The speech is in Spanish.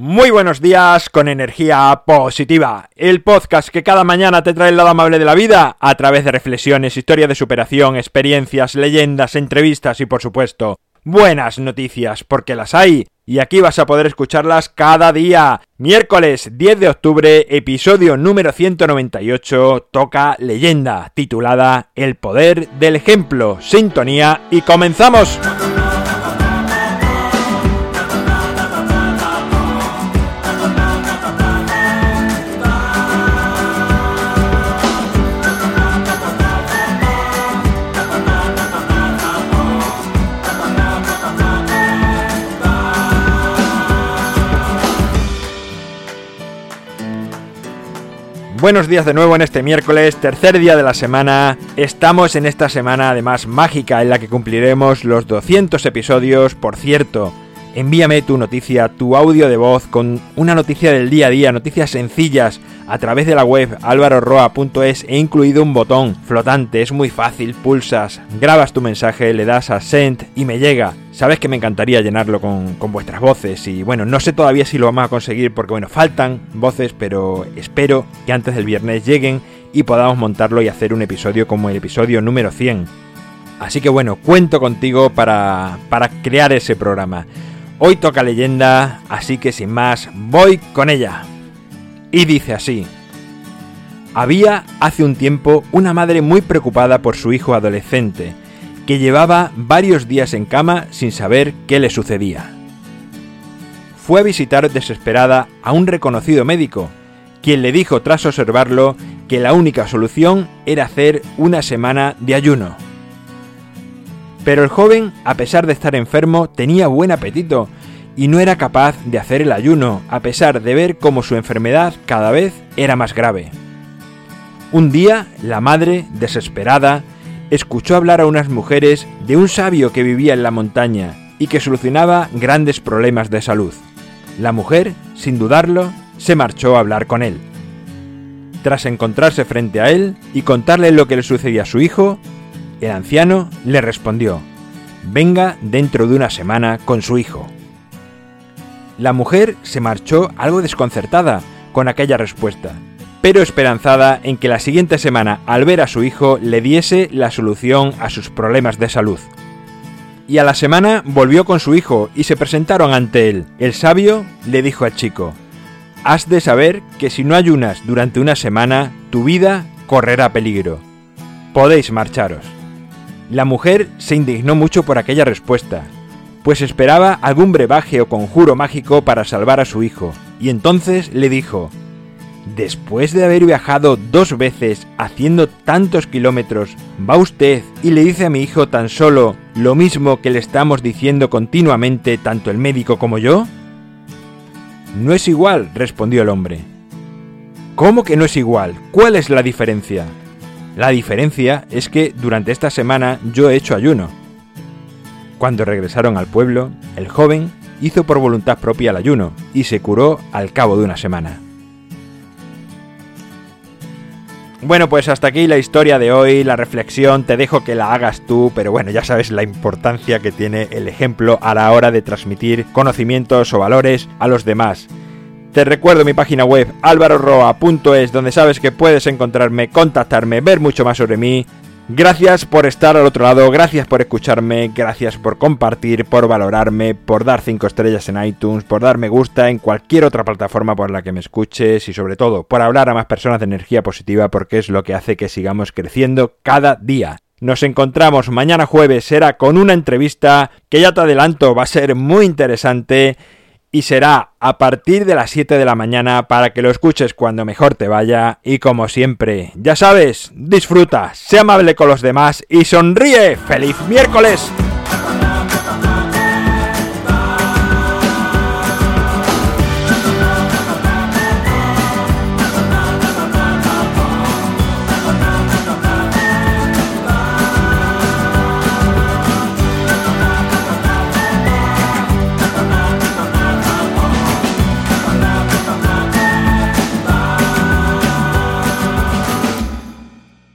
Muy buenos días con energía positiva, el podcast que cada mañana te trae el lado amable de la vida a través de reflexiones, historias de superación, experiencias, leyendas, entrevistas y por supuesto buenas noticias porque las hay y aquí vas a poder escucharlas cada día. Miércoles 10 de octubre, episodio número 198, toca leyenda titulada El poder del ejemplo, sintonía y comenzamos. Buenos días de nuevo en este miércoles, tercer día de la semana. Estamos en esta semana además mágica en la que cumpliremos los 200 episodios. Por cierto, envíame tu noticia, tu audio de voz con una noticia del día a día, noticias sencillas a través de la web alvaroroa.es he incluido un botón flotante, es muy fácil, pulsas, grabas tu mensaje, le das a send y me llega. Sabes que me encantaría llenarlo con, con, vuestras voces y bueno, no sé todavía si lo vamos a conseguir porque bueno, faltan voces, pero espero que antes del viernes lleguen y podamos montarlo y hacer un episodio como el episodio número 100. Así que bueno, cuento contigo para, para crear ese programa. Hoy toca leyenda, así que sin más, voy con ella. Y dice así. Había hace un tiempo una madre muy preocupada por su hijo adolescente, que llevaba varios días en cama sin saber qué le sucedía. Fue a visitar desesperada a un reconocido médico, quien le dijo tras observarlo que la única solución era hacer una semana de ayuno. Pero el joven, a pesar de estar enfermo, tenía buen apetito y no era capaz de hacer el ayuno, a pesar de ver cómo su enfermedad cada vez era más grave. Un día, la madre, desesperada, escuchó hablar a unas mujeres de un sabio que vivía en la montaña y que solucionaba grandes problemas de salud. La mujer, sin dudarlo, se marchó a hablar con él. Tras encontrarse frente a él y contarle lo que le sucedía a su hijo, el anciano le respondió, venga dentro de una semana con su hijo. La mujer se marchó algo desconcertada con aquella respuesta, pero esperanzada en que la siguiente semana, al ver a su hijo, le diese la solución a sus problemas de salud. Y a la semana volvió con su hijo y se presentaron ante él. El sabio le dijo al chico, Has de saber que si no ayunas durante una semana, tu vida correrá peligro. Podéis marcharos. La mujer se indignó mucho por aquella respuesta, pues esperaba algún brebaje o conjuro mágico para salvar a su hijo, y entonces le dijo, Después de haber viajado dos veces haciendo tantos kilómetros, va usted y le dice a mi hijo tan solo lo mismo que le estamos diciendo continuamente tanto el médico como yo? No es igual, respondió el hombre. ¿Cómo que no es igual? ¿Cuál es la diferencia? La diferencia es que durante esta semana yo he hecho ayuno, cuando regresaron al pueblo, el joven hizo por voluntad propia el ayuno y se curó al cabo de una semana. Bueno, pues hasta aquí la historia de hoy, la reflexión, te dejo que la hagas tú, pero bueno, ya sabes la importancia que tiene el ejemplo a la hora de transmitir conocimientos o valores a los demás. Te recuerdo mi página web alvaroroa.es donde sabes que puedes encontrarme, contactarme, ver mucho más sobre mí Gracias por estar al otro lado, gracias por escucharme, gracias por compartir, por valorarme, por dar 5 estrellas en iTunes, por dar me gusta en cualquier otra plataforma por la que me escuches y sobre todo por hablar a más personas de energía positiva porque es lo que hace que sigamos creciendo cada día. Nos encontramos mañana jueves, será con una entrevista que ya te adelanto va a ser muy interesante y será a partir de las 7 de la mañana para que lo escuches cuando mejor te vaya y como siempre, ya sabes, disfruta, sé amable con los demás y sonríe. ¡Feliz miércoles!